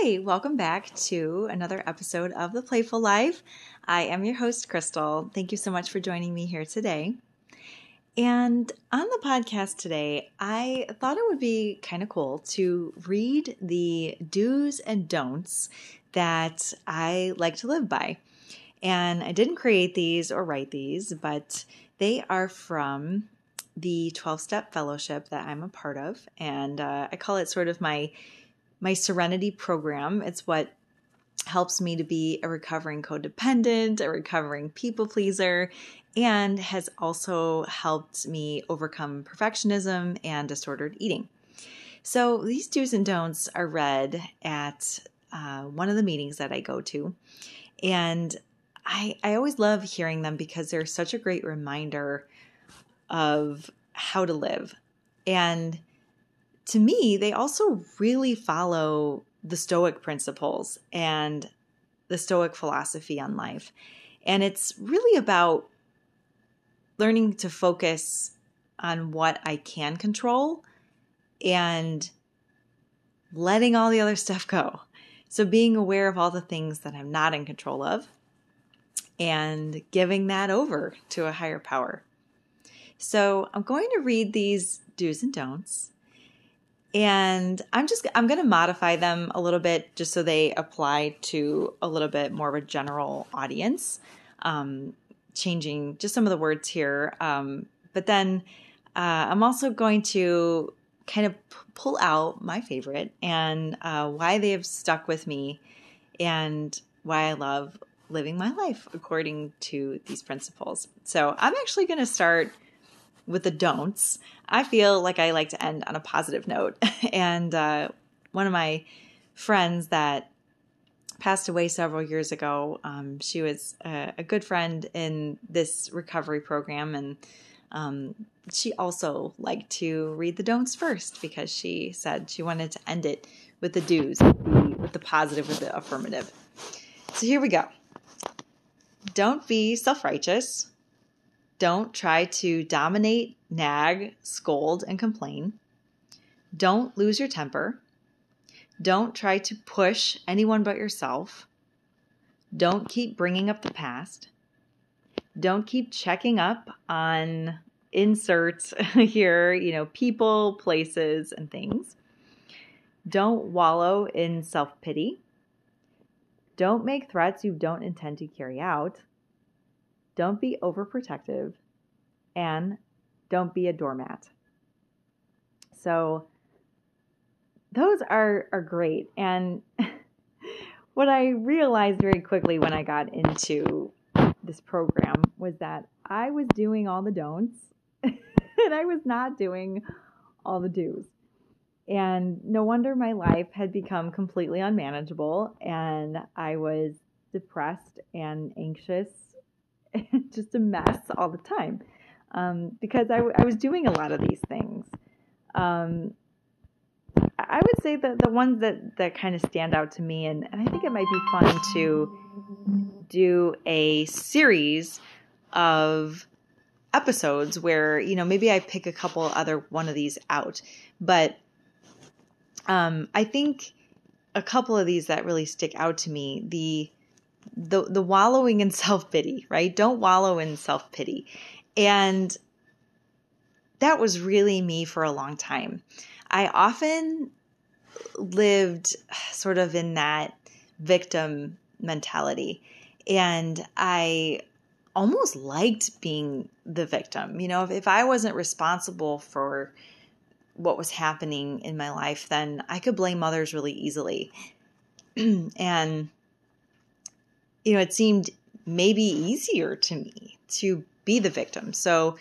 Hey, welcome back to another episode of The Playful Life. I am your host, Crystal. Thank you so much for joining me here today. And on the podcast today, I thought it would be kind of cool to read the do's and don'ts that I like to live by. And I didn't create these or write these, but they are from the 12 step fellowship that I'm a part of. And uh, I call it sort of my my serenity program. It's what helps me to be a recovering codependent, a recovering people pleaser, and has also helped me overcome perfectionism and disordered eating. So these do's and don'ts are read at uh, one of the meetings that I go to. And I, I always love hearing them because they're such a great reminder of how to live. And to me, they also really follow the Stoic principles and the Stoic philosophy on life. And it's really about learning to focus on what I can control and letting all the other stuff go. So, being aware of all the things that I'm not in control of and giving that over to a higher power. So, I'm going to read these do's and don'ts and i'm just i'm going to modify them a little bit just so they apply to a little bit more of a general audience. Um, changing just some of the words here. Um, but then uh, i'm also going to kind of p- pull out my favorite and uh, why they have stuck with me and why i love living my life according to these principles. So i'm actually going to start with the don'ts, I feel like I like to end on a positive note. and uh, one of my friends that passed away several years ago, um, she was a, a, good friend in this recovery program. And um, she also liked to read the don'ts first because she said she wanted to end it with the do's, with the, with the positive, with the affirmative. So here we go. Don't be self righteous. Don't try to dominate, nag, scold, and complain. Don't lose your temper. Don't try to push anyone but yourself. Don't keep bringing up the past. Don't keep checking up on inserts here, you know, people, places, and things. Don't wallow in self pity. Don't make threats you don't intend to carry out. Don't be overprotective and don't be a doormat. So those are are great and what I realized very quickly when I got into this program was that I was doing all the don'ts and I was not doing all the do's. And no wonder my life had become completely unmanageable and I was depressed and anxious just a mess all the time um, because I, I was doing a lot of these things. Um, I would say that the ones that, that kind of stand out to me, and, and I think it might be fun to do a series of episodes where, you know, maybe I pick a couple other one of these out. But um, I think a couple of these that really stick out to me, the the the wallowing in self-pity, right? Don't wallow in self-pity. And that was really me for a long time. I often lived sort of in that victim mentality. And I almost liked being the victim. You know, if, if I wasn't responsible for what was happening in my life, then I could blame others really easily. and you know, it seemed maybe easier to me to be the victim. So,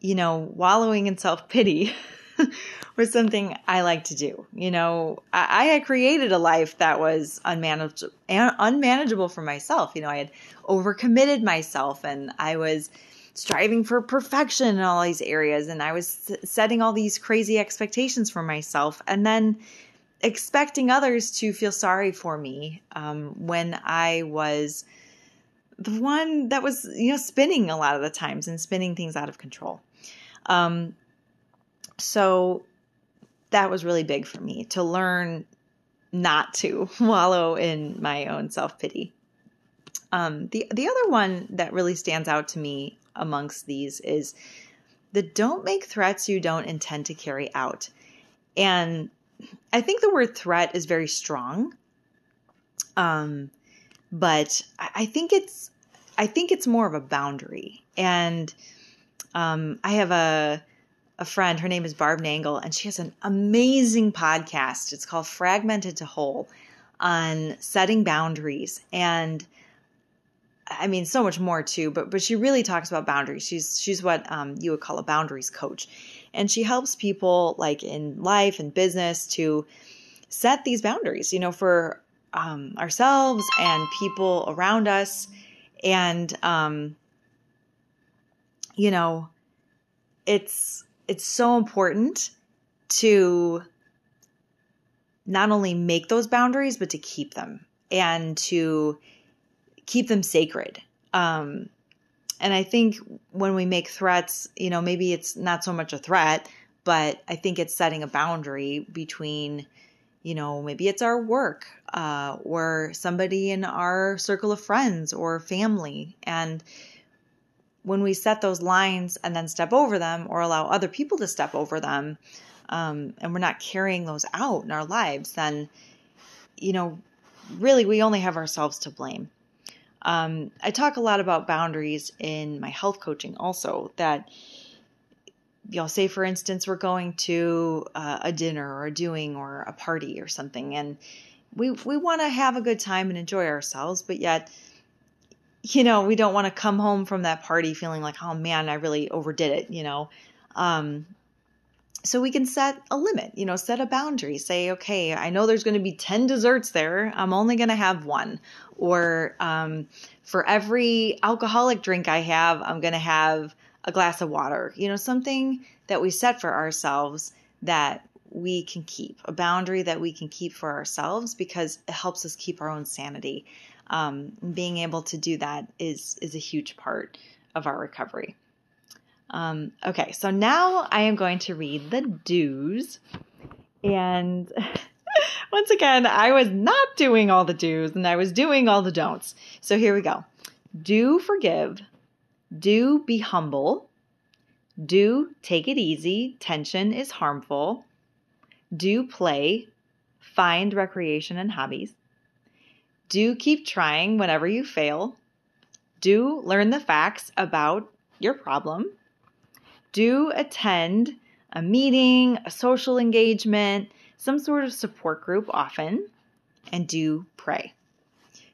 you know, wallowing in self pity was something I like to do. You know, I, I, had created a life that was unmanageable, unmanageable for myself. You know, I had overcommitted myself and I was striving for perfection in all these areas and I was setting all these crazy expectations for myself. And then expecting others to feel sorry for me um, when I was the one that was, you know, spinning a lot of the times and spinning things out of control. Um, so that was really big for me to learn not to wallow in my own self pity. Um, the the other one that really stands out to me amongst these is the don't make threats you don't intend to carry out. And I think the word threat is very strong. Um, but I think it's I think it's more of a boundary. And um, I have a a friend. Her name is Barb Nangle, and she has an amazing podcast. It's called Fragmented to Whole on setting boundaries and I mean, so much more too, but but she really talks about boundaries. She's she's what um, you would call a boundaries coach, and she helps people like in life and business to set these boundaries. You know, for um, ourselves and people around us, and um, you know, it's it's so important to not only make those boundaries but to keep them and to keep them sacred. Um, and I think when we make threats, you know, maybe it's not so much a threat, but I think it's setting a boundary between, you know, maybe it's our work uh, or somebody in our circle of friends or family. And when we set those lines and then step over them or allow other people to step over them, um, and we're not carrying those out in our lives, then, you know, really we only have ourselves to blame. Um, I talk a lot about boundaries in my health coaching also that you know say for instance we're going to uh, a dinner or a doing or a party or something and we we want to have a good time and enjoy ourselves but yet you know we don't want to come home from that party feeling like oh man I really overdid it you know? Um, so we can set a limit, you know, set a boundary. Say, okay, I know there's going to be 10 desserts there. I'm only going to have one. Or um, for every alcoholic drink I have, I'm going to have a glass of water. You know, something that we set for ourselves that we can keep, a boundary that we can keep for ourselves because it helps us keep our own sanity. Um, being able to do that is is a huge part of our recovery. Um, okay, so now I am going to read the do's. And once again, I was not doing all the do's and I was doing all the don'ts. So here we go. Do forgive. Do be humble. Do take it easy. Tension is harmful. Do play. Find recreation and hobbies. Do keep trying whenever you fail. Do learn the facts about your problem do attend a meeting, a social engagement, some sort of support group often, and do pray.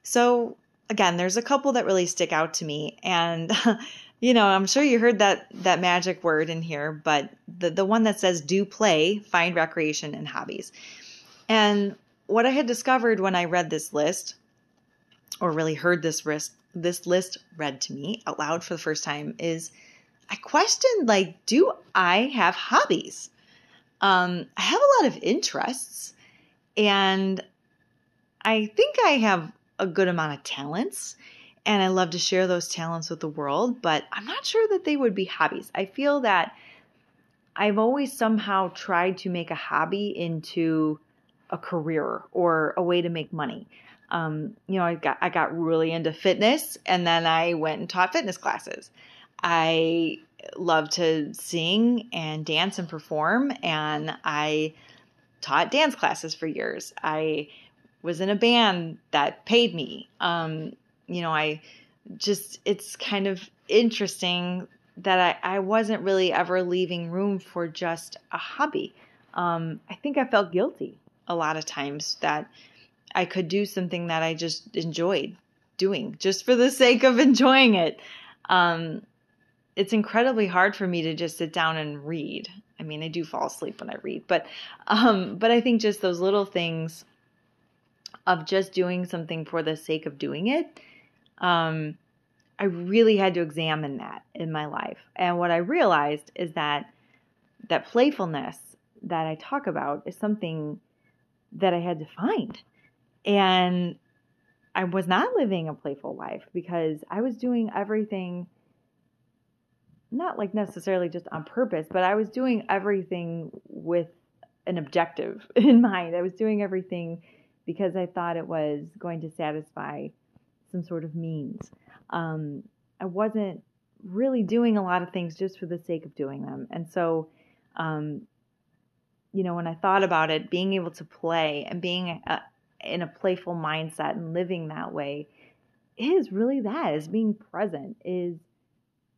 So, again, there's a couple that really stick out to me. And, you know, I'm sure you heard that, that magic word in here, but the, the one that says do play, find recreation and hobbies. And what I had discovered when I read this list, or really heard this list, this list read to me out loud for the first time, is I questioned like, do I have hobbies? Um, I have a lot of interests, and I think I have a good amount of talents, and I love to share those talents with the world, but I'm not sure that they would be hobbies. I feel that I've always somehow tried to make a hobby into a career or a way to make money. Um, you know, I got I got really into fitness, and then I went and taught fitness classes. I love to sing and dance and perform, and I taught dance classes for years. I was in a band that paid me. Um, you know, I just, it's kind of interesting that I, I wasn't really ever leaving room for just a hobby. Um, I think I felt guilty a lot of times that I could do something that I just enjoyed doing just for the sake of enjoying it. Um, it's incredibly hard for me to just sit down and read. I mean, I do fall asleep when I read, but um, but I think just those little things of just doing something for the sake of doing it, um, I really had to examine that in my life. And what I realized is that that playfulness that I talk about is something that I had to find. And I was not living a playful life because I was doing everything not like necessarily just on purpose, but I was doing everything with an objective in mind. I was doing everything because I thought it was going to satisfy some sort of means. Um, I wasn't really doing a lot of things just for the sake of doing them. And so, um, you know, when I thought about it, being able to play and being a, in a playful mindset and living that way is really that is being present is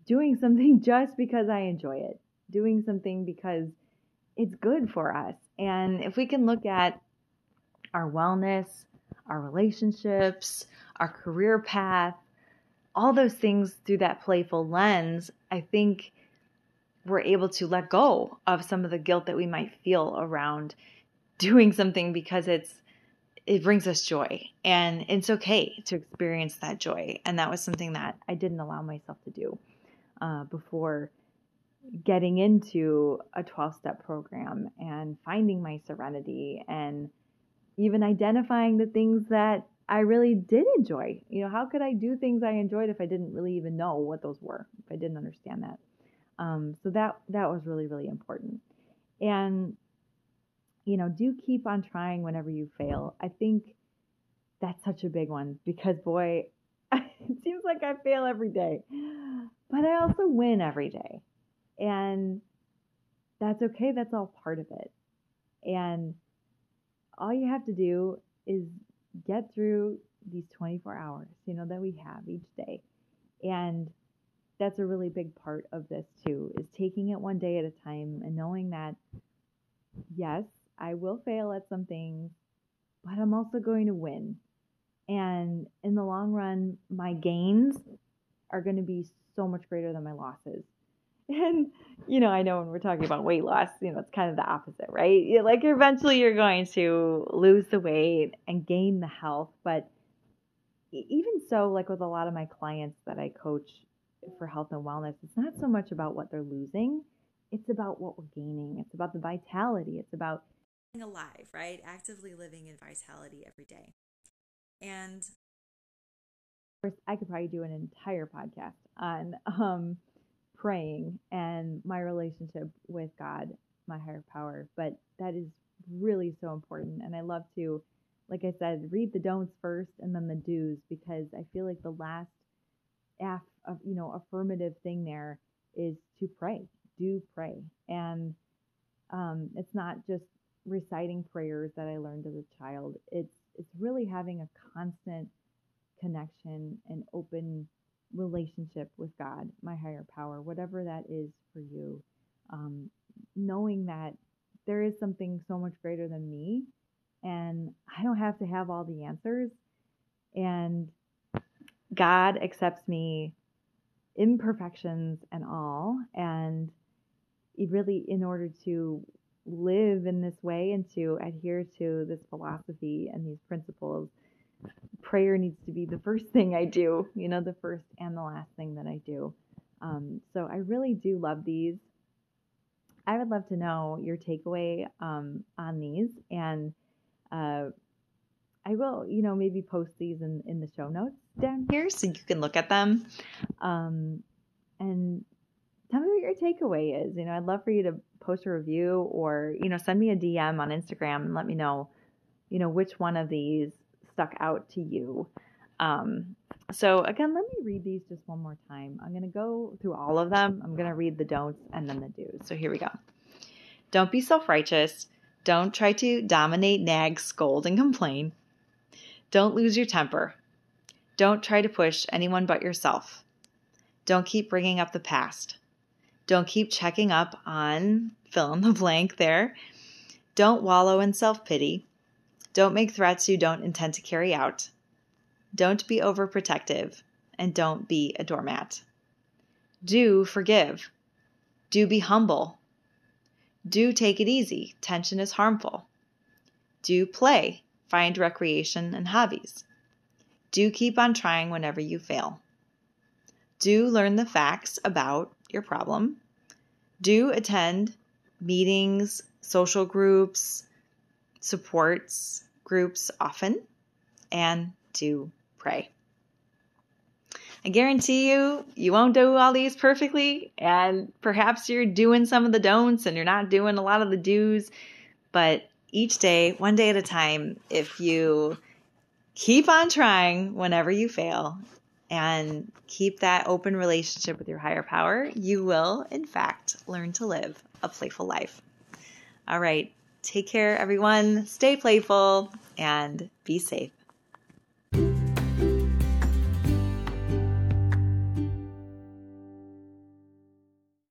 doing something just because I enjoy it, doing something because it's good for us. And if we can look at our wellness, our relationships, our career path, all those things through that playful lens, I think we're able to let go of some of the guilt that we might feel around doing something because it's it brings us joy. And it's okay to experience that joy. And that was something that i didn't allow myself to do uh, before getting into a 12 step program and finding my serenity and even identifying the things that I really did enjoy. You know, how could I do things I enjoyed if I didn't really even know what those were, if I didn't understand that? Um, so that that was really really important. And you know, do keep on trying whenever you fail. I think that's such a big one because boy, it seems like I fail every day, but I also win every day, and that's okay. That's all part of it, and all you have to do is get through these 24 hours, you know, that we have each day. And that's a really big part of this too, is taking it one day at a time and knowing that, yes, I will fail at some things, but I'm also going to win. And in the long run, my gains are going to be so much greater than my losses. And, you know, I know when we're talking about weight loss, you know, it's kind of the opposite, right? You're like eventually you're going to lose the weight and gain the health. But even so, like with a lot of my clients that I coach for health and wellness, it's not so much about what they're losing, it's about what we're gaining. It's about the vitality. It's about being alive, right? Actively living in vitality every day. And of course, I could probably do an entire podcast on um, praying and my relationship with God, my higher power. But that is really so important. And I love to, like I said, read the don'ts first and then the do's because I feel like the last af, you know, affirmative thing there is to pray. Do pray. And um, it's not just reciting prayers that I learned as a child. It's it's really having a constant connection and open relationship with God, my higher power, whatever that is for you, um, knowing that there is something so much greater than me and I don't have to have all the answers. And God accepts me, imperfections and all. And really, in order to live in this way and to adhere to this philosophy and these principles, prayer needs to be the first thing I do, you know, the first and the last thing that I do. Um, so I really do love these. I would love to know your takeaway um, on these, and uh, I will, you know, maybe post these in, in the show notes down here so you can look at them. Um, and tell me what your takeaway is. You know, I'd love for you to post a review or, you know, send me a DM on Instagram and let me know, you know, which one of these stuck out to you. Um, so again, let me read these just one more time. I'm going to go through all of them. I'm going to read the don'ts and then the do's. So here we go. Don't be self righteous. Don't try to dominate, nag, scold, and complain. Don't lose your temper. Don't try to push anyone but yourself. Don't keep bringing up the past. Don't keep checking up on fill in the blank there. Don't wallow in self pity. Don't make threats you don't intend to carry out. Don't be overprotective. And don't be a doormat. Do forgive. Do be humble. Do take it easy. Tension is harmful. Do play. Find recreation and hobbies. Do keep on trying whenever you fail. Do learn the facts about your problem. Do attend meetings, social groups, supports groups often, and do pray. I guarantee you, you won't do all these perfectly, and perhaps you're doing some of the don'ts and you're not doing a lot of the do's, but each day, one day at a time, if you keep on trying whenever you fail and keep that open relationship with your higher power, you will, in fact, learn to live a playful life. All right. Take care, everyone. Stay playful and be safe.